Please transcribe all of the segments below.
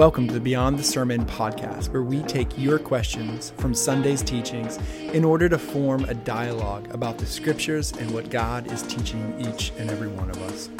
Welcome to the Beyond the Sermon podcast, where we take your questions from Sunday's teachings in order to form a dialogue about the scriptures and what God is teaching each and every one of us.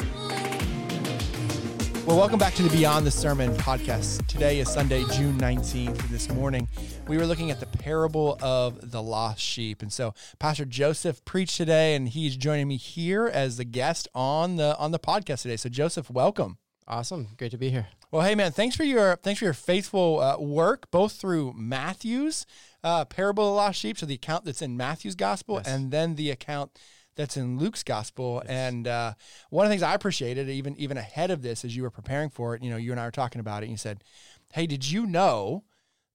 Well, welcome back to the Beyond the Sermon podcast. Today is Sunday, June 19th. This morning, we were looking at the parable of the lost sheep. And so Pastor Joseph preached today, and he's joining me here as the guest on the on the podcast today. So Joseph, welcome. Awesome. Great to be here. Well, hey man, thanks for your thanks for your faithful uh, work, both through Matthew's uh, parable of the lost sheep, so the account that's in Matthew's gospel, Yes. and then the account that's in Luke's gospel. Yes. And uh, one of the things I appreciated, even even ahead of this, as you were preparing for it, you know, you and I were talking about it, and you said, "Hey, did you know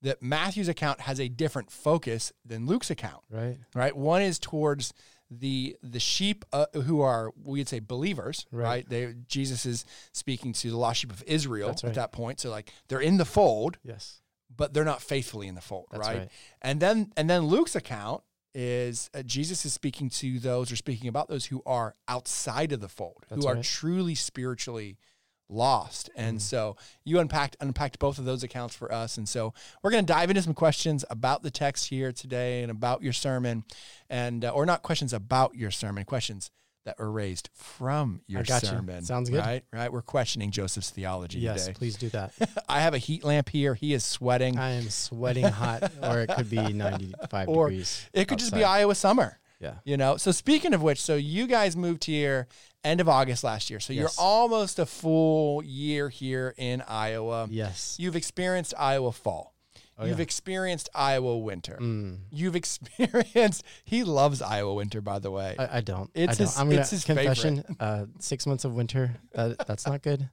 that Matthew's account has a different focus than Luke's account?" Right. right? One is towards the the sheep uh, who are we'd say believers, right? Right. They Jesus is speaking to the lost sheep of Israel That's at that point. So like they're in the fold, Yes. but they're not faithfully in the fold, right? right. And then and then Luke's account is uh, Jesus is speaking to those or speaking about those who are outside of the fold, That's who are truly spiritually lost. And so you unpacked unpacked both of those accounts for us. And so we're going to dive into some questions about the text here today and about your sermon and uh, or not questions about your sermon, questions that were raised from your sermon. Sounds good. Right? Right? We're questioning Joseph's theology Yes. today. Please do that. I have a heat lamp here. He is sweating. I am sweating hot, or it could be 95 Or degrees. It could just be. Iowa summer. Yeah. You know, so speaking of which, so you guys moved here end of August last year. So you're almost a full year here in Iowa. Yes. You've experienced Iowa fall. Oh, You've yeah. experienced Iowa winter. Mm, You've experienced. He loves Iowa winter, by the way. I, I don't. It's I don't. his- I'm it's his confession. Uh, six months of winter. That, that's not good.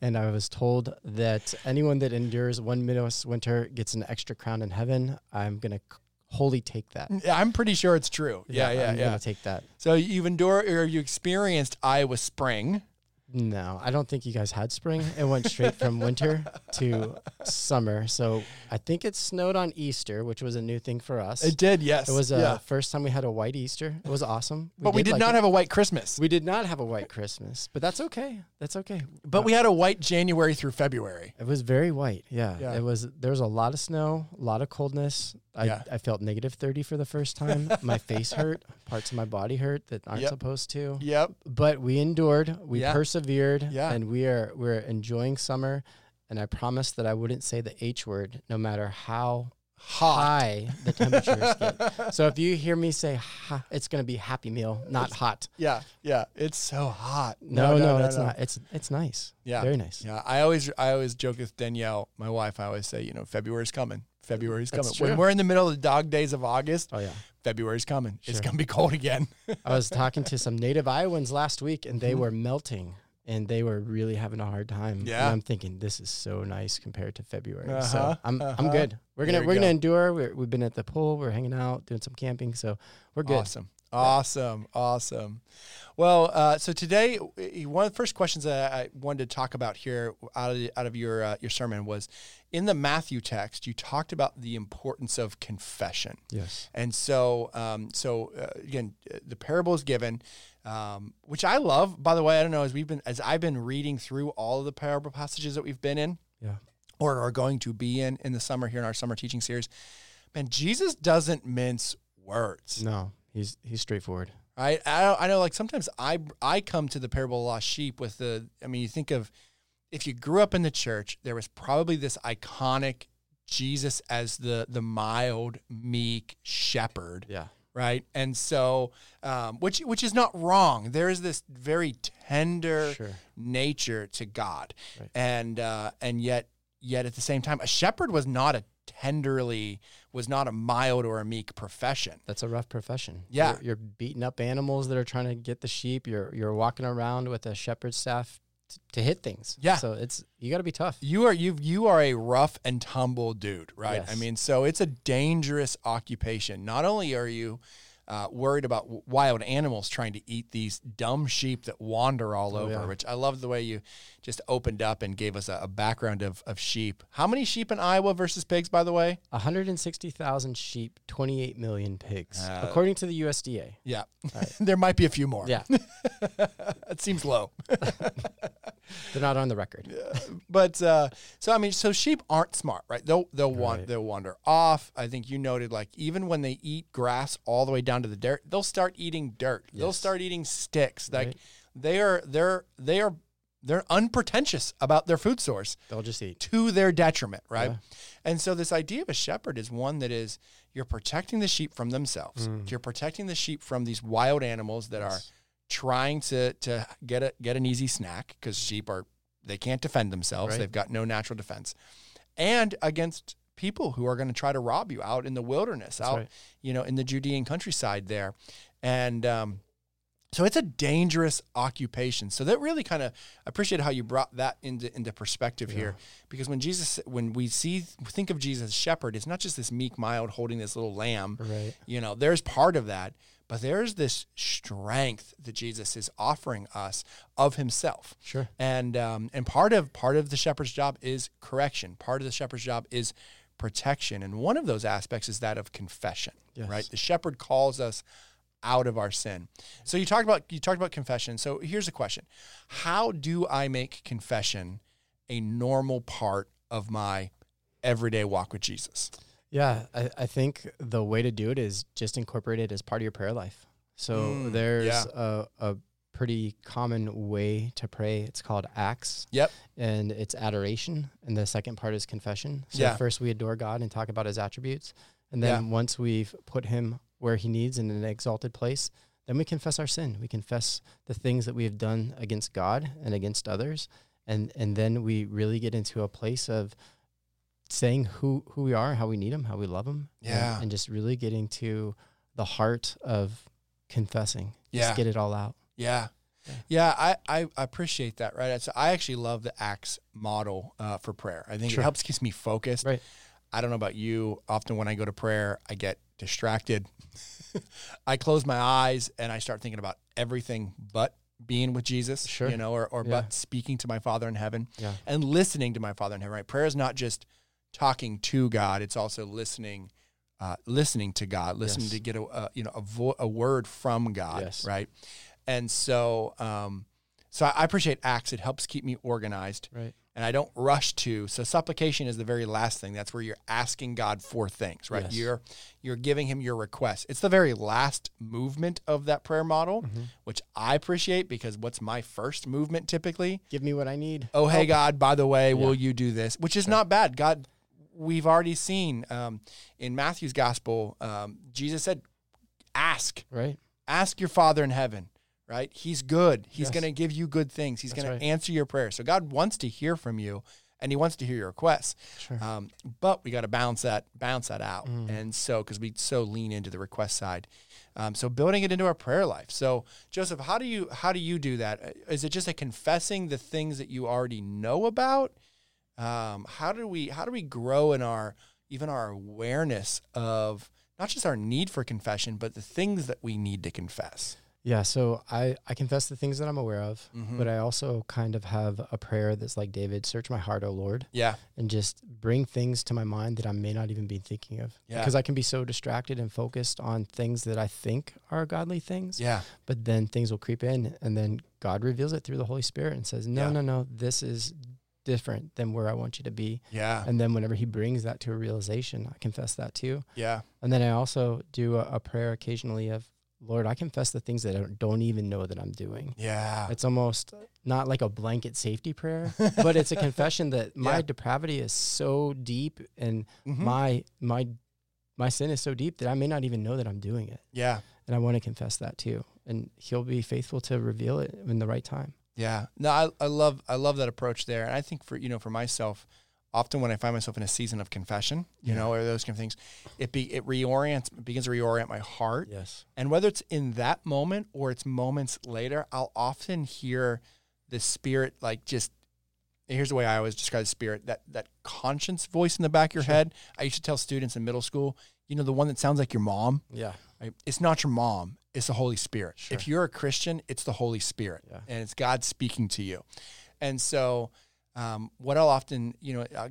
And I was told that anyone that endures one Midwest winter gets an extra crown in heaven. I'm gonna wholly take that. I'm pretty sure it's true. Yeah, yeah, I'm yeah. gonna take that. So you've endured or you experienced Iowa spring. No, I don't think you guys had spring. It went straight from winter to summer. So I think it snowed on Easter, which was a new thing for us. It did, yes. It was the yeah. first time we had a white Easter. It was awesome. but we did like not it. have a white Christmas. We did not have a white Christmas, but that's okay. That's okay. But we had a white January through February. It was very white. Yeah. Yeah. It was. There was a lot of snow, a lot of coldness. I, Yeah. I felt negative thirty for the first time. my face hurt. Parts of my body hurt that aren't Yep. supposed to. Yep. But we endured. We Yeah. persevered. Yeah. And we are we're enjoying summer. And I promised that I wouldn't say the H word, no matter how Hot. high the temperatures get. So if you hear me say ha, it's going to be happy meal, not hot. Yeah, yeah. It's so hot. No, no, it's not. It's it's nice. Yeah. very nice. Yeah, I always I always joke with Danielle, my wife. I always say, you know, February's coming. February's coming. When we're in the middle of the dog days of August, Oh yeah. February's coming. It's gonna be cold again. I was talking to some native Iowans last week, and they Mhm. were melting, and they were really having a hard time. Yeah. and I'm thinking this is so nice compared to February. Uh-huh, So I'm uh-huh. I'm good. We're gonna we we are go. gonna endure. We're, we've been at the pool. We're hanging out, doing some camping. So we're good. Awesome. Awesome. Awesome. Well, uh, so today, one of the first questions that I wanted to talk about here out of, out of your, uh, your sermon was in the Matthew text, you talked about the importance of confession. Yes. And so, um, so uh, again, uh, the parable is given, um, which I love. By the way, I don't know as we've been as I've been reading through all of the parable passages that we've been in, Yeah. or are going to be in in the summer here in our summer teaching series. Man, Jesus doesn't mince words. No, he's he's straightforward. I don't- I know like sometimes I I come to the parable of lost sheep with the I mean you think of if you grew up in the church there was probably this iconic Jesus as the the mild meek shepherd Yeah. right and so um, which which is not wrong there is this very tender Sure. nature to God Right. and uh, and yet yet at the same time a shepherd was not a tenderly was not a mild or a meek profession That's a rough profession. Yeah. You're, you're beating up animals that are trying to get the sheep. You're you're walking around with a shepherd's staff t- to hit things. Yeah. So it's you got to be tough. You are you you are a rough and tumble dude, right? I mean, so it's a dangerous occupation. Not only are you uh, worried about wild animals trying to eat these dumb sheep that wander all Oh, over, yeah. which I love the way you just opened up and gave us a, a background of, of sheep. How many sheep in Iowa versus pigs, by the way? 160,000 sheep, 28 million pigs, Uh, according to the USDA. Yeah, there might be a few more. Yeah. it seems low. They're not on the record. but uh, so I mean, so sheep aren't smart, right? They'll they'll want Right. they'll wander off. I think you noted like even when they eat grass all the way down to the dirt, they'll start eating dirt. They'll start eating sticks. Like Right. they are they're they are they're unpretentious about their food source They'll just eat. to their detriment, right? Yeah. And so this idea of a shepherd is one that is you're protecting the sheep from themselves. You're protecting the sheep from these wild animals that are Mm. Yes. Trying to to get a get an easy snack because sheep are they can't defend themselves. Right. They've got no natural defense. And against people who are going to try to rob you out in the wilderness, out right. you know in the Judean countryside there. And um so it's a dangerous occupation. So that really kind of I appreciate how you brought that into into perspective here, because when Jesus, when we see think of Jesus as shepherd, it's not just this meek, mild holding this little lamb. Right. You know, there's part of that, but there's this strength that Jesus is offering us of Himself. Sure. And um, and part of part of the shepherd's job is correction. Part of the shepherd's job is protection, and one of those aspects is that of confession. Yes. Right. The shepherd calls us out of our sin. So you talked about you talked about confession. So here's a question: How do I make confession a normal part of my everyday walk with Jesus? Yeah, I, I think the way to do it is just incorporate it as part of your prayer life. So Mm, there's yeah. a, a pretty common way to pray. It's called acts. Yep. And it's adoration. And the second part is confession. So Yeah. first we adore God and talk about his attributes. And then once we've put him where he needs in an exalted place, then we confess our sin. We confess the things that we have done against God and against others. And and then we really get into a place of saying who who we are, how we need him, how we love him. and- Yeah. And, just really getting to the heart of confessing. Yeah. Just get it all out. Yeah. Yeah. I, I appreciate that, right? So I actually love the ACTS model uh, for prayer. I think it helps keeps me focused. Right. I don't know about you. Often when I go to prayer, I get distracted. I close my eyes and I start thinking about everything but being with Jesus, Sure. you know, or, or Yeah. but speaking to my Father in heaven Yeah. and listening to my Father in heaven, right? Prayer is not just talking to God; it's also listening, uh, listening to God, listening Yes. to get a, a you know a, vo- a word from God, Yes. right? And so, um, so I I appreciate acts. It helps keep me organized, Right. And I don't rush to. So supplication is the very last thing. That's where you're asking God for things, right? Yes. You're you're giving Him your request. It's the very last movement of that prayer model, Mm-hmm. which I appreciate because what's my first movement typically? Give me what I need. oh hey god by the way will you do this which is not bad god we've already seen um, in matthew's gospel um, jesus said ask Right. ask your father in heaven right? He's good. He's Yes. going to give you good things. He's going to answer your prayers. So god wants to hear from you and he wants to hear your requests. Sure. um, but we got to balance that balance that out. Mm. and so because we so lean into the request side. Um, so building it into our prayer life. So joseph how do you how do you do that? Uh, it just a confessing the things that you already know about? Um, how do we how do we grow in our even our awareness of not just our need for confession but the things that we need to confess Yeah, so I, I confess the things that I'm aware of, Mhm. but I also kind of have a prayer that's like David, search my heart, O Lord, yeah and just bring things to my mind that I may not even be thinking of. Yeah. Because I can be so distracted and focused on things that I think are godly things, yeah but then things will creep in and then God reveals it through the Holy Spirit and says, No, Yeah. no, no, this is different than where I want you to be. yeah And then whenever he brings that to a realization, I confess that too. yeah And then I also do a, a prayer occasionally of, Lord, I confess the things that I don't- even know that I'm doing. yeah It's almost not like a blanket safety prayer, but it's a confession that my Yeah. depravity is so deep and Mhm. my my my sin is so deep that I may not even know that I'm doing it. yeah And I want to confess that too. And he'll be faithful to reveal it in the right time. Yeah. No, I, I love I love that approach there. And I think for you know, for myself, often when I find myself in a season of confession, you Yeah. know, or those kind of things, it be it reorients begins to reorient my heart. Yes. And whether it's in that moment or it's moments later, I'll often hear the spirit like just here's the way I always describe the spirit, that that conscience voice in the back of your Sure. head. I used to tell students in middle school, you know, the one that sounds like your mom. Yeah. Right? It's not your mom. It's the Holy Spirit. Sure. If you're a Christian, it's the Holy Spirit, Yeah. and it's God speaking to you. And so, um, what I'll often, you know, uh,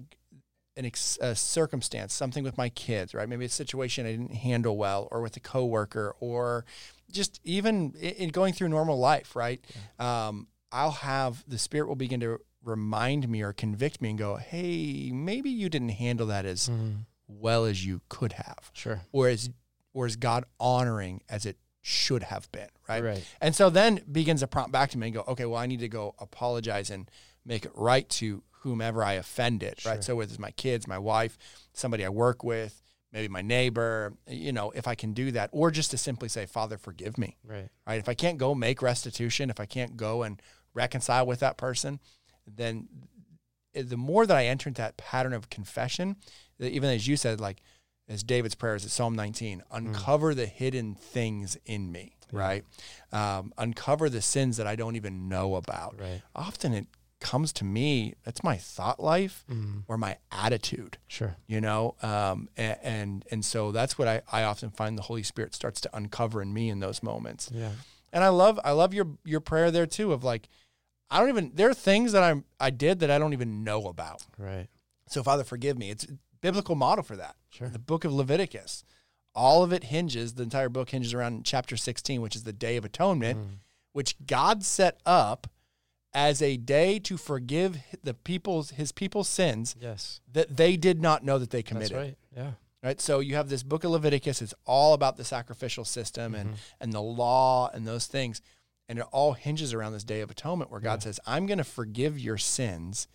an ex- a circumstance, something with my kids, right? Maybe a situation I didn't handle well, or with a coworker, or just even in, in going through normal life, right? Um, I'll have the Spirit will begin to remind me or convict me and go, hey, maybe you didn't handle that as Mm. well as you could have, Sure. or as or as God honoring as it should have been, right? Right. And so then begins to prompt back to me and go, okay, well, I need to go apologize and make it right to whomever I offended, Sure. right? So whether it's my kids, my wife, somebody I work with, maybe my neighbor, you know, if I can do that, or just to simply say, Father, forgive me, Right. right? If I can't go make restitution, if I can't go and reconcile with that person, then the more that I enter into that pattern of confession, even as you said, like as David's prayers at Psalm 19, uncover the hidden things in me, Yeah. right? Um, uncover the sins that I don't even know about. Right. Often it comes to me, that's my thought life Mm. or my attitude, Sure. you know? Um, and, and, and so that's what I, I often find the Holy Spirit starts to uncover in me in those moments. Yeah. And I love I love your your prayer there too of like I don't even there are things that I I did that I don't even know about. Right. So Father forgive me. It's a biblical model for that. Sure. The book of Leviticus. All of it hinges, the entire book hinges around chapter 16, which is the day of atonement, Mm. which God set up as a day to forgive the people's his people's sins Yes. that they did not know that they committed That's right. Yeah. right so you have this book of leviticus it's all about the sacrificial system and Mhm. and the law and those things and it all hinges around this day of atonement where god Yeah. says i'm going to forgive your sins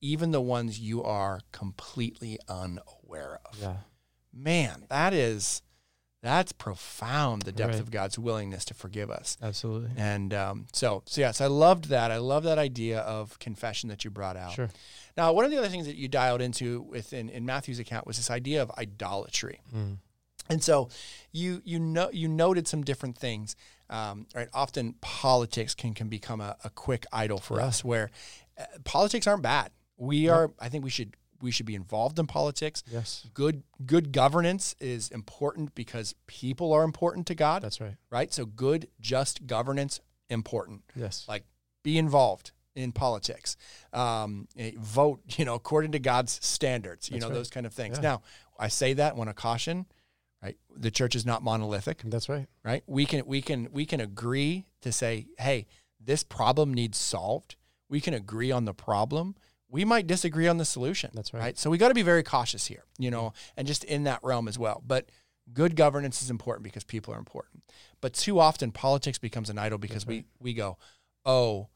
even the ones you are completely unaware of Yeah. man that is that's profound the depth Right. of god's willingness to forgive us Absolutely. and um, so so yes i loved that i love that idea of confession that you brought out Sure. now one of the other things that you dialed into within in matthew's account was this idea of idolatry Mm. and so you you know you noted some different things. Um, right, often politics can can become a, a quick idol for Yeah. us. Where uh, politics aren't bad. We are. I think we should we should be involved in politics. Yes. Good good governance is important because people are important to God. That's right. right. So good just governance important. Yes. Like be involved in politics. Um, eh, vote. You know according to God's standards. You That's know right. those kind of things. Yeah. Now I say that want to caution. Right, the church is not monolithic That's right. right? We can we can we can agree to say, hey, this problem needs solved. We can agree on the problem. We might disagree on the solution. That's right. So we got to be very cautious here, you know, and just in that realm as well. But good governance is important because people are important. But too often politics becomes an idol because right. we we go, oh,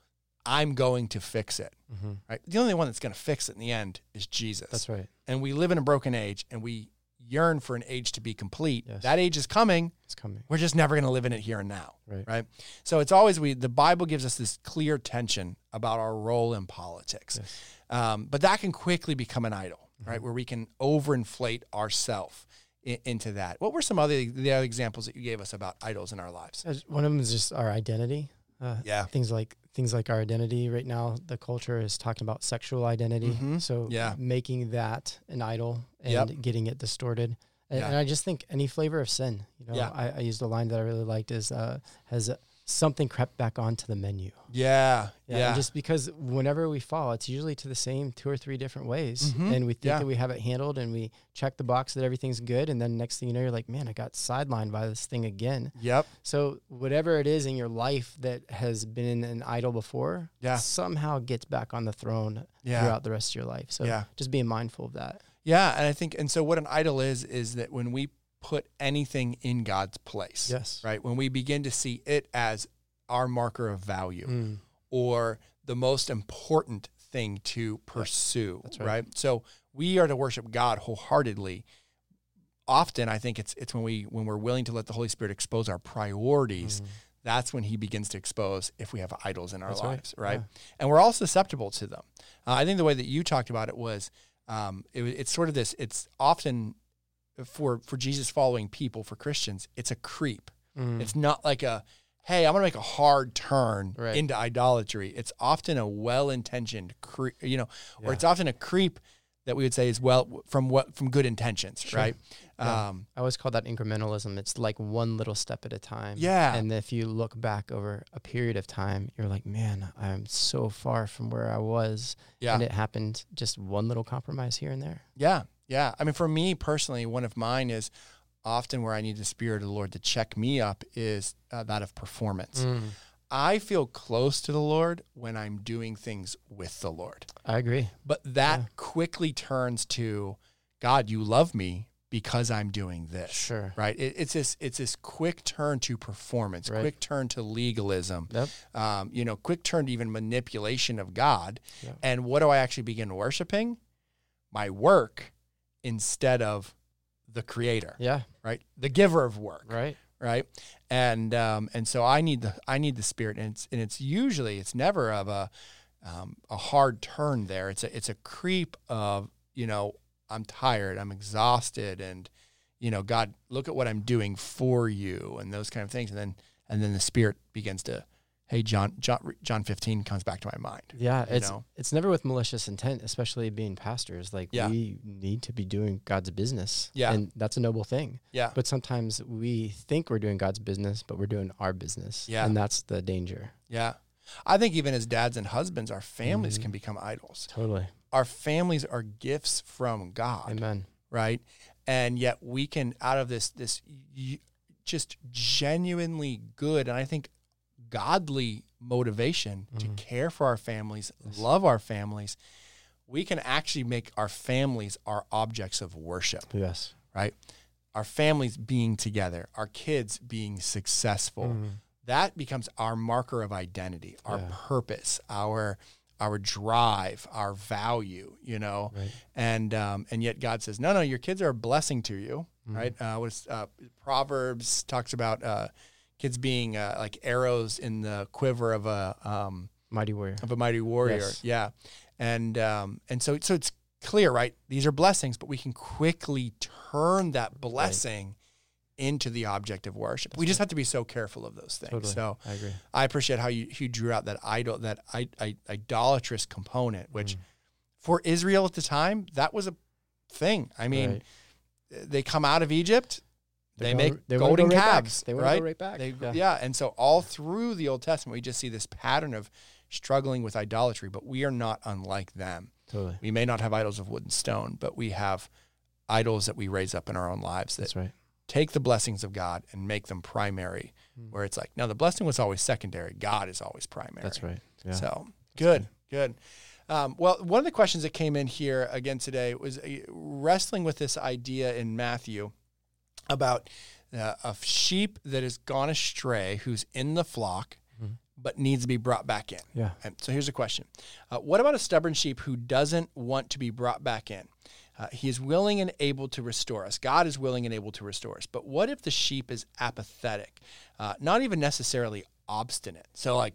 I'm going to fix it. Mm-hmm. Right? The only one that's going to fix it in the end is Jesus That's right. and we live in a broken age and we yearn for an age to be complete. Yes. That age is coming. It's coming. We're just never going to live in it here and now. Right. Right. So it's always we, the Bible gives us this clear tension about our role in politics. Yes. Um, but that can quickly become an idol, right? Mm-hmm. Where we can overinflate ourselves into that. What were some other the other examples that you gave us about idols in our lives? One of them is just our identity. Uh, Yeah. Things like things like our identity. Right now, the culture is talking about sexual identity. Mhm. So Yeah. making that an idol and Yep. getting it distorted. And, Yeah. and I just think any flavor of sin. You know, Yeah. I, I used a line that I really liked is uh, has something crept back onto the menu. Yeah. Yeah, Yeah. and just because whenever we fall, it's usually to the same two or three different ways, Mhm. and we think Yeah. that we have it handled, and we check the box that everything's good, and then next thing you know, you're like, man, I got sidelined by this thing again. yep. So whatever it is in your life that has been an idol before, Yeah. somehow gets back on the throne Yeah. throughout the rest of your life. So Yeah. just being mindful of that. Yeah. And I think, and so what an idol is, is that when we put anything in God's place, Yes. right? When we begin to see it as our marker of value Mm. or the most important thing to pursue, that's right. right. So we are to worship God wholeheartedly. Often, I think it's it's when we when we're willing to let the Holy Spirit expose our priorities. Mm. That's when He begins to expose if we have idols in our That's lives, right? Yeah. And we're all susceptible to them. Uh, I think the way that you talked about it was um, it, was- it's sort of this. It's often for for Jesus following people for Christians. It's a creep. Mm. It's not like a, hey, I'm going to make a hard turn Right. into idolatry. It's often a well-intentioned, cre- you know, or it's often a creep that we would say is well from what from good intentions, Sure. right? Yeah. Um, I always call that incrementalism. It's like one little step at a time. Yeah. And if you look back over a period of time, you're like, man, I'm so far from where I was. yeah, And it happened just one little compromise here and there. yeah, yeah. I mean, for me personally, one of mine is often where I need the Spirit of the Lord to check me up is uh, that of performance. I feel close to the Lord when I'm doing things with the Lord. I agree. But that Yeah. quickly turns to God, you love me because I'm doing this. Sure. Right. It, it's this it's this quick turn to performance, Right. quick turn to legalism, Yep. um, you know, quick turn to even manipulation of God. Yeah. And what do I actually begin worshiping? My work instead of the creator, Yeah. right? The giver of work Right. right and um and so i need the i need the spirit and it's and it's usually it's never of a um, a hard turn there it's a it's a creep of you know i'm tired i'm exhausted and you know god look at what i'm doing for you and those kind of things and then and then the spirit begins to hey john john john 15 comes back to my mind Yeah. It's know? it's never with malicious intent, especially being pastors. Like Yeah. we need to be doing God's business. Yeah. And that's a noble thing. yeah But sometimes we think we're doing God's business, but we're doing our business. Yeah. And that's the danger. yeah i think even as dads and husbands our families Mhm. can become idols Totally. our families are gifts from god Amen. right? And yet we can out of this this y- just genuinely good and I think godly motivation to Mhm. care for our families, Yes. love our families, we can actually make our families our objects of worship, Yes. right? Our families being together, our kids being successful. Mhm. That becomes our marker of identity, our Yeah. purpose, our our drive, our value, you know Right. and um, and yet God says, no, no, your kids are a blessing to you, Mhm. right? Uh, what's uh, Proverbs talks about uh, kids being uh, like arrows in the quiver of a um, Mighty warrior. of a mighty warrior, Yes. yeah, and um, and so so it's clear, right? These are blessings, but we can quickly turn that blessing into the object of worship. we That's just have to be so careful of those things. Totally. So I agree. I appreciate how you, you drew out that idol, that I, I, idolatrous component, which Mm. for Israel at the time, that was a thing. I mean, Right. they come out of Egypt, They're they going- make they wanna golden go right back. calves, They wanna right? go right back. They, yeah. yeah. and so all through the Old Testament, we just see this pattern of struggling with idolatry, but we are not unlike them. Totally. We may not have idols of wood and stone, but we have idols that we raise up in our own lives that That's right. take the blessings of God and make them primary, Mm. where it's like, no, the blessing was always secondary. God is always primary. That's right. Yeah. So good, good. Um, well, one of the questions that came in here again today was uh, wrestling with this idea in Matthew about uh, a sheep that has gone astray, who's in the flock, Mhm. but needs to be brought back in. yeah. And so here's a question: uh, What about a stubborn sheep who doesn't want to be brought back in? Uh, he is willing and able to restore us. God is willing and able to restore us. But what if the sheep is apathetic, uh, not even necessarily obstinate? So like,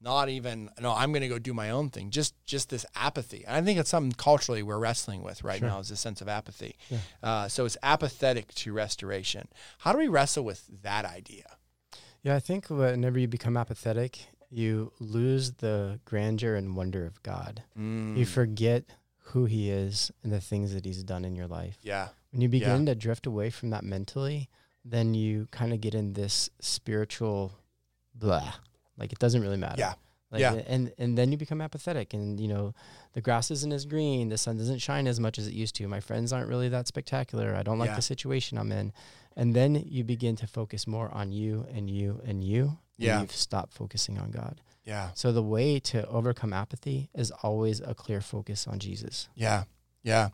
not even no, I'm going to go do my own thing. Just just this apathy. And I think it's something culturally we're wrestling with right Sure. now is a sense of apathy. Yeah. Uh, so it's apathetic to restoration. How do we wrestle with that idea? Yeah, I think whenever you become apathetic, you lose the grandeur and wonder of God. Mm, You forget who He is and the things that He's done in your life. yeah, When you begin to drift away from that mentally, then you kind of get in this spiritual blah. Like it doesn't really matter. Yeah. Like, Yeah. And and then you become apathetic, and you know the grass isn't as green, the sun doesn't shine as much as it used to. My friends aren't really that spectacular. I don't like Yeah. the situation I'm in, and then you begin to focus more on you and you and you. and Yeah. You've stopped focusing on God. yeah. So the way to overcome apathy is always a clear focus on Jesus. Yeah, yeah.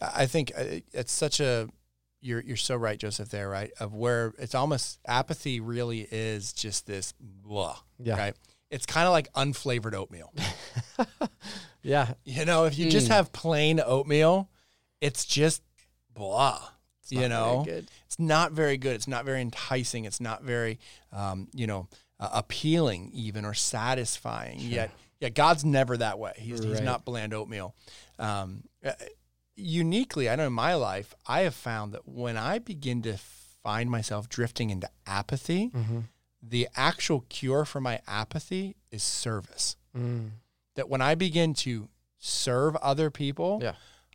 I think uh, it's such a you're you're so right, Joseph. There, right? Of where it's almost apathy really is just this blah. Yeah. Right. It's kind of like unflavored oatmeal. Yeah. You know, if you just Mm. have plain oatmeal, it's just blah. It's You not very know? good. It's not very good. It's not very enticing. It's not very, um, you know, uh, appealing even or satisfying. Sure. Yet, yeah, God's never that way. He's he's not bland oatmeal. Um, uh, uniquely, I know in my life, I have found that when I begin to find myself drifting into apathy, Mm-hmm. the actual cure for my apathy is service. Mm. That when I begin to serve other people, Yeah.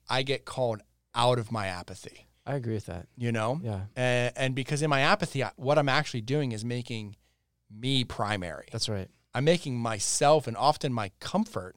I get called out of my apathy. I agree with that. You know, Yeah. and, and because in my apathy, I- what I'm actually doing is making me primary. That's right. I'm making myself and often my comfort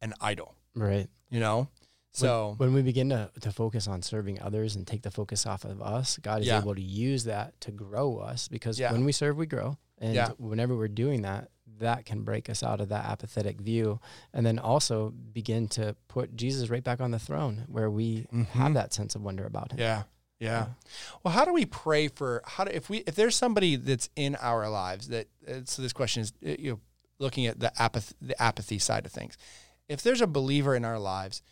an idol, Right. you know? So, when we begin to, to focus on serving others and take the focus off of us, God is Yeah. able to use that to grow us because Yeah. when we serve, we grow. And Yeah. whenever we're doing that, that can break us out of that apathetic view and then also begin to put Jesus right back on the throne where we Mhm. have that sense of wonder about him. Yeah. Yeah. Well, how do we pray for how do if we if there's somebody that's in our lives that uh, so this question is uh, you know looking at the apathy the apathy side of things. If there's a believer in our lives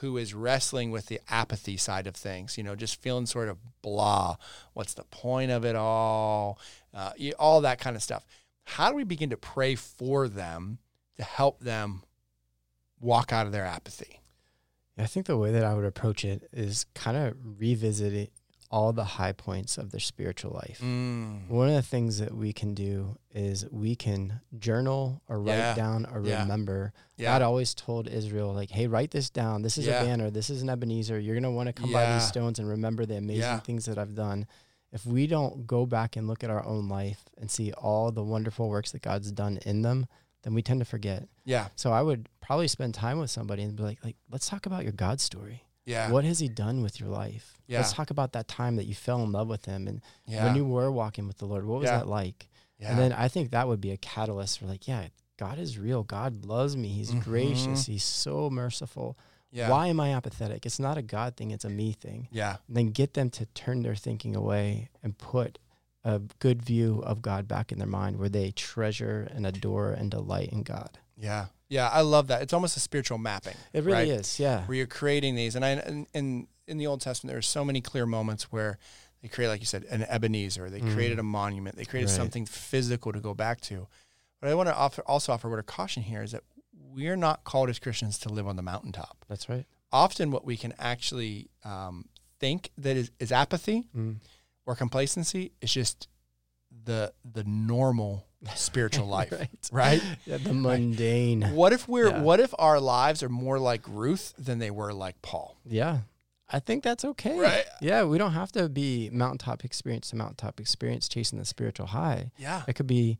who is wrestling with the apathy side of things, you know, just feeling sort of blah, what's the point of it all, uh, all that kind of stuff. How do we begin to pray for them to help them walk out of their apathy? I think the way that I would approach it is kind of revisiting all the high points of their spiritual life. Mm. One of the things that we can do is we can journal or write Yeah. down or Yeah. remember. Yeah. God always told Israel, like, hey, write this down. This is a banner. This is an Ebenezer. You're going to want to come by these stones and remember the amazing things that I've done. If we don't go back and look at our own life and see all the wonderful works that God's done in them, then we tend to forget. Yeah. So I would probably spend time with somebody and be like, like, let's talk about your God story. Yeah. What has he done with your life? Yeah. Let's talk about that time that you fell in love with him and Yeah. when you were walking with the Lord, what was Yeah. that like? yeah. And then I think that would be a catalyst for like, yeah, God is real. God loves me. He's mm-hmm. gracious. He's so merciful. yeah. Why am I apathetic? It's not a God thing, it's a me thing. Yeah. And then get them to turn their thinking away and put a good view of God back in their mind where they treasure and adore and delight in God. Yeah. Yeah. I love that. It's almost a spiritual mapping. It really Right. is. Yeah. where you're creating these. And I in, the Old Testament, there are so many clear moments where they create, like you said, an Ebenezer. They Mm. created a monument. They created Right. something physical to go back to. But I want to offer, also offer a word of caution here is that we're not called as Christians to live on the mountaintop. That's right. Often, what we can actually um, think that is, is apathy Mm. or complacency is just the the normal spiritual life, right. right? Yeah, the mundane. What if we're Yeah. what if our lives are more like Ruth than they were like Paul? Yeah. I think that's okay. Right. Yeah, we don't have to be mountaintop experience to mountaintop experience chasing the spiritual high. Yeah. It could be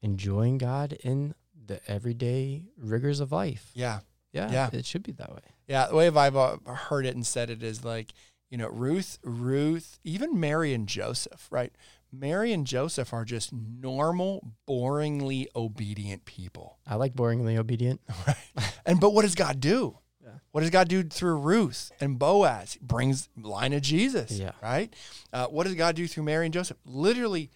enjoying God in the everyday rigors of life. Yeah. Yeah, Yeah. it should be that way. Yeah, the way I've uh, heard it and said it is like, you know, Ruth, Ruth, even Mary and Joseph, right? Mary and Joseph are just normal, boringly obedient people. I like boringly obedient. Right. And but what does God do? Yeah. What does God do through Ruth and Boaz? He brings line of Jesus. Yeah. Right. Uh, what does God do through Mary and Joseph? Literally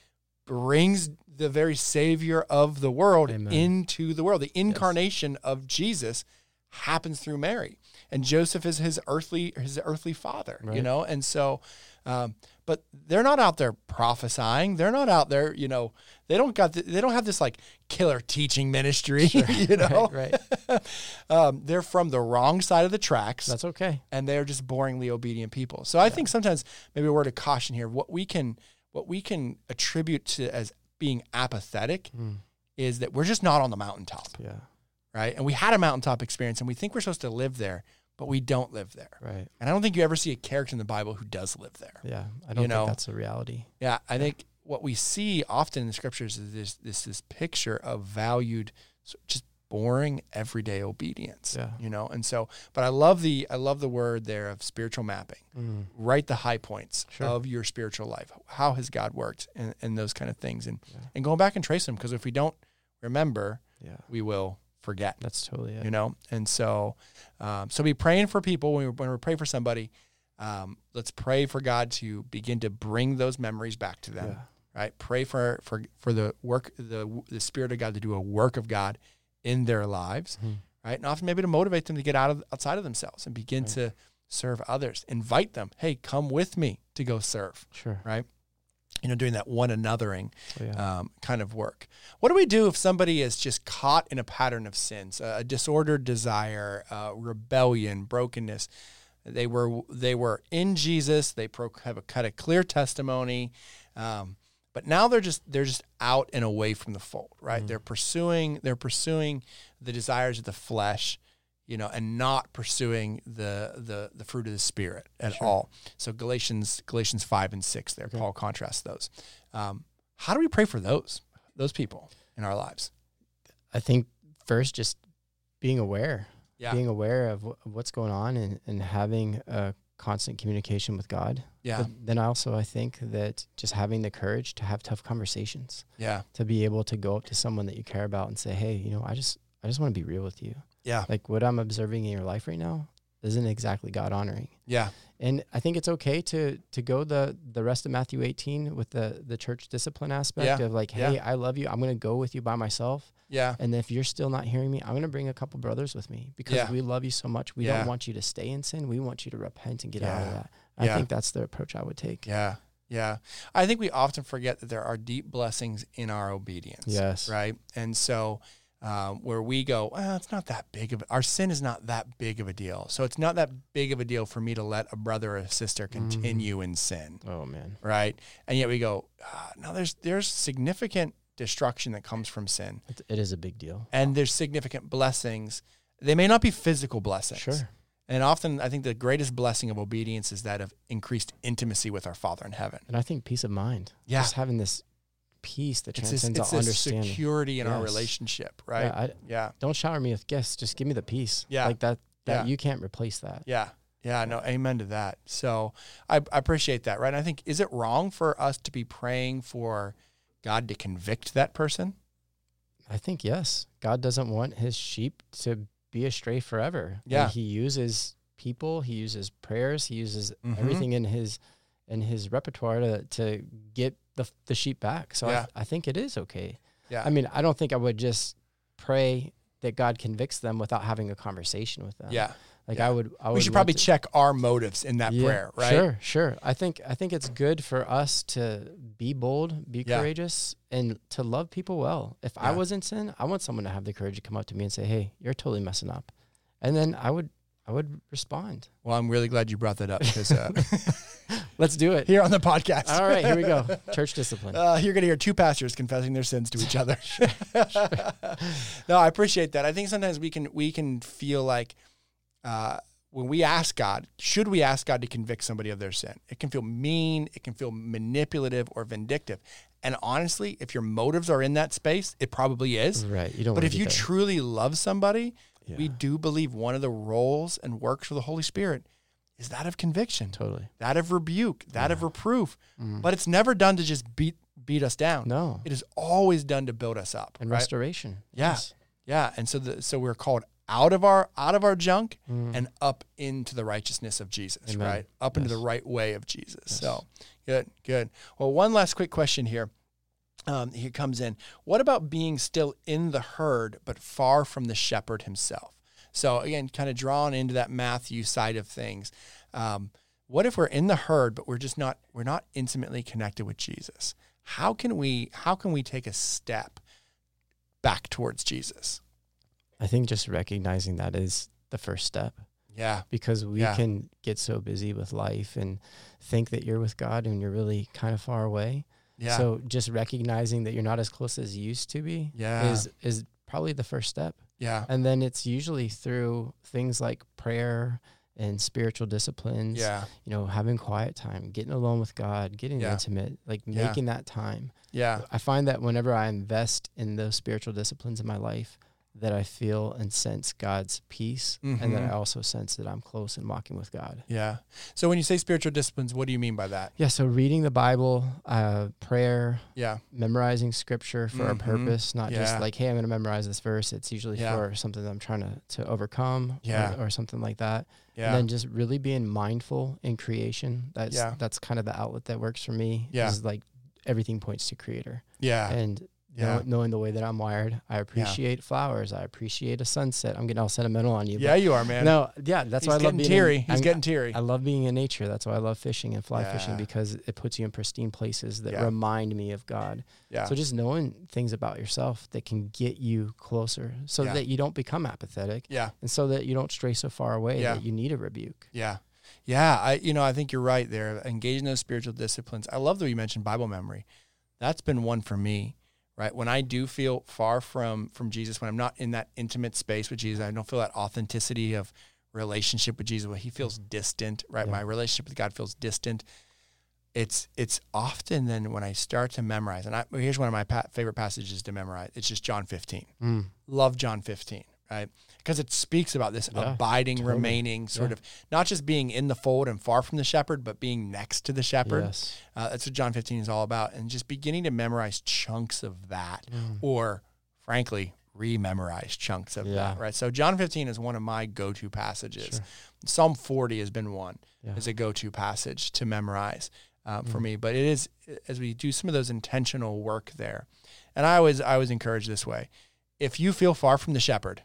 brings the very Savior of the world Amen. into the world. The incarnation of Jesus happens through Mary, and Joseph is his earthly his earthly father. You know, and so. Um, but they're not out there prophesying. They're not out there, you know. They don't got. The, they don't have this like killer teaching ministry, you know. Right, um, they're from the wrong side of the tracks That's okay. and they're just boringly obedient people. So I think sometimes maybe a word of caution here. What we can what we can attribute to as being apathetic Mm. is that we're just not on the mountaintop, Yeah. right? And we had a mountaintop experience and we think we're supposed to live there, but we don't live there. Right. And I don't think you ever see a character in the Bible who does live there. Yeah. I don't know, think that's a reality. Yeah, I think what we see often in the scriptures is this this this picture of valued, just boring everyday obedience. Yeah. you know. And so, but I love the I love the word there of spiritual mapping. Mm. Write the high points Sure. of your spiritual life. How has God worked, and, and those kind of things, and Yeah. and going back and trace them because if we don't remember, Yeah. we will forget That's totally it. you know and so um, so be praying for people when we, when we pray for somebody um, let's pray for god to begin to bring those memories back to them Yeah. right pray for for for the work the the spirit of god to do a work of god in their lives Mhm. right and often maybe to motivate them to get out of outside of themselves and begin Right. to serve others invite them hey come with me to go serve Sure. right you know doing that one anothering yeah. um, kind of work. What do we do if somebody is just caught in a pattern of sins, a disordered desire, uh, rebellion, brokenness? They were they were in Jesus. They pro- have a kind of clear testimony, um, but now they're just they're just out and away from the fold. Right? Mhm. They're pursuing they're pursuing the desires of the flesh, you know, and not pursuing the the the fruit of the spirit at Sure. all. So Galatians Galatians five and six there, Okay. Paul contrasts those. Um, how do we pray for those those people in our lives? I think first just being aware, Yeah, being aware of, of what's going on and, and having a constant communication with God. Yeah. But then also I think that just having the courage to have tough conversations, Yeah. to be able to go up to someone that you care about and say, "Hey, you know, I just I just want to be real with you. Yeah. Like what I'm observing in your life right now isn't exactly God honoring." Yeah. And I think it's okay to to go the the rest of Matthew 18 with the the church discipline aspect Yeah. of like, Yeah. "Hey, I love you. I'm going to go with you by myself." Yeah. And if you're still not hearing me, I'm going to bring a couple brothers with me because Yeah. we love you so much. We Yeah. don't want you to stay in sin. We want you to repent and get out of that. I Yeah. think that's the approach I would take. Yeah. Yeah. I think we often forget that there are deep blessings in our obedience. Yes. Right. And so, um, where we go, well, it's not that big of our sin is not that big of a deal. So it's not that big of a deal for me to let a brother or a sister continue in sin. Oh man. Right. And yet we go, ah, no, there's there's significant destruction that comes from sin, It, it is a big deal. and there's significant blessings. They may not be physical blessings. Sure. And often, I think the greatest blessing of obedience is that of increased intimacy with our Father in heaven. And I think peace of mind. Yeah. Just having this peace that It's transcends it's all understanding. security in our relationship, right? Yeah, I, Yeah, don't shower me with gifts. Just give me the peace. Yeah. Like that. That Yeah. you can't replace that. yeah, yeah. No, amen to that. So I, I appreciate that, right? And I think is it wrong for us to be praying for God to convict that person? I think yes. God doesn't want his sheep to be astray forever. Yeah. he uses people, he uses prayers, he uses Mhm. everything in his in his repertoire to to get the the sheep back. So Yeah. I, I think it is okay. Yeah, I mean, I don't think I would just pray that God convicts them without having a conversation with them. yeah. Like yeah. I would I would We should probably to- check our motives in that Yeah, prayer, right? Sure, sure. I think I think it's good for us to be bold, be Yeah. courageous, and to love people well. If I was in sin, I want someone to have the courage to come up to me and say, "Hey, you're totally messing up," and then I would I would respond. Well, I'm really glad you brought that up because uh, Let's do it. here on the podcast. All right, here we go. Church discipline. Uh, you're going to hear two pastors confessing their sins to each other. no, I appreciate that. I think sometimes we can we can feel like uh, when we ask God, should we ask God to convict somebody of their sin? It can feel mean, it can feel manipulative or vindictive. And honestly, if your motives are in that space, it probably is. right. You don't. But if you there. truly love somebody, we do believe one of the roles and works of the Holy Spirit is that of conviction, totally. that of rebuke, that of reproof. Mhm. But it's never done to just beat beat us down. No. It is always done to build us up. And right? restoration. Yeah. Yes. Yeah. And so the, so we're called out of our out of our junk Mm. and up into the righteousness of Jesus, Amen. right? Up into the right way of Jesus. Yes. So good, good. Well, one last quick question here. Um, here comes in. What about being still in the herd but far from the shepherd himself? So again, kind of drawn into that Matthew side of things. Um, what if we're in the herd but we're just not we're not intimately connected with Jesus? How can we how can we take a step back towards Jesus? I think just recognizing that is the first step. Yeah. because we Yeah. can get so busy with life and think that you're with God and you're really kind of far away. Yeah. So just recognizing that you're not as close as you used to be Yeah. is is probably the first step. yeah. And then it's usually through things like prayer and spiritual disciplines, Yeah. you know, having quiet time, getting alone with God, getting Yeah. intimate, like Yeah. making that time. Yeah. I find that whenever I invest in those spiritual disciplines in my life, that I feel and sense God's peace, and that. I also sense that I'm close and walking with God. Yeah. So when you say spiritual disciplines, what do you mean by that? Yeah, so reading the Bible, uh, prayer, Yeah. memorizing scripture for a Mhm. purpose, not Yeah. just like, hey, I'm going to memorize this verse. It's usually Yeah. for something that I'm trying to, to overcome Yeah. or, or something like that. Yeah. And then just really being mindful in creation. That's Yeah. that's kind of the outlet that works for me. Yeah. Is like everything points to creator. yeah. And Yeah. know, knowing the way that I'm wired, I appreciate flowers. I appreciate a sunset. I'm getting all sentimental on you. Yeah, you are, man. no, yeah, that's He's why I love being teary. In, He's I'm, getting teary. I love being in nature. That's why I love fishing and fly fishing because it puts you in pristine places that Yeah. remind me of God. yeah. So just knowing things about yourself that can get you closer, so Yeah. that you don't become apathetic, yeah. and so that you don't stray so far away Yeah. that you need a rebuke. Yeah. Yeah. I you know, I think you're right there. Engaging those spiritual disciplines. I love that you mentioned Bible memory. That's been one for me. Right. When I do feel far from from Jesus, when I'm not in that intimate space with Jesus, I don't feel that authenticity of relationship with Jesus, where he feels distant, right? Yeah. My relationship with God feels distant. It's it's often then when I start to memorize, and I, here's one of my pa- favorite passages to memorize. It's just John 15. Mm. Love John 15, right? Because it speaks about this Yeah, abiding, totally. remaining, sort Yeah. of not just being in the fold and far from the shepherd, but being next to the shepherd. Yes. Uh, that's what John 15 is all about. And just beginning to memorize chunks of that, Mm. or frankly, re-memorize chunks of Yeah. that, right? So John 15 is one of my go-to passages. Sure. Psalm 40 has been one as a go-to passage to memorize uh, for Mm. me. But it is as we do some of those intentional work there, and I always I always encourage this way: if you feel far from the shepherd,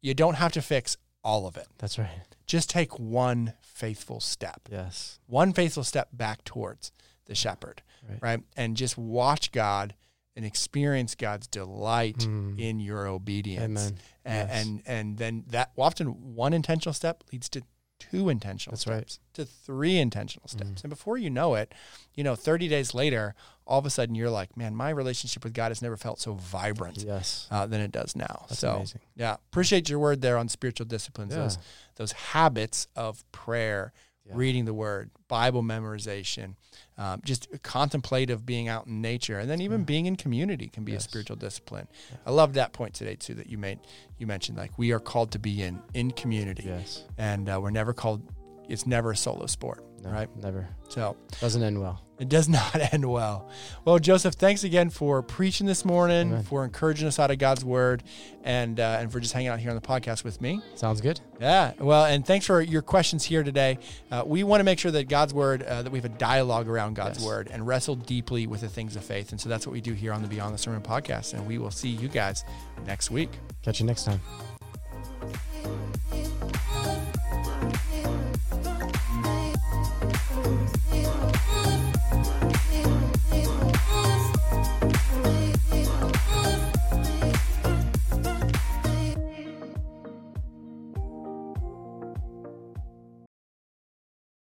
you don't have to fix all of it. That's right. Just take one faithful step, Yes. one faithful step back towards the shepherd, Right. right? And just watch God and experience God's delight Mm. in your obedience. Amen. And, Yes. and and then that often one intentional step leads to two intentional That's right. steps, to three intentional steps. Mhm. And before you know it, you know, 30 days later, all of a sudden you're like, man, my relationship with God has never felt so vibrant Yes. uh, than it does now. That's so amazing. yeah, appreciate your word there on spiritual disciplines. Yeah. Those those habits of prayer, Yeah. reading the word, Bible memorization, um, just contemplative being out in nature, and then even Yeah. being in community can be a spiritual discipline. Yeah. I love that point today too that you made. You mentioned like we are called to be in in community, Yes. and uh, we're never called. It's never a solo sport, No, right? Never. So Doesn't end well. It does not end well. Well, Joseph, thanks again for preaching this morning, Amen. for encouraging us out of God's word, and uh, and for just hanging out here on the podcast with me. Sounds good. Yeah, well, and thanks for your questions here today. Uh, we want to make sure that God's word, uh, that we have a dialogue around God's Yes. word and wrestle deeply with the things of faith. And so that's what we do here on the Beyond the Sermon podcast. And we will see you guys next week. Catch you next time.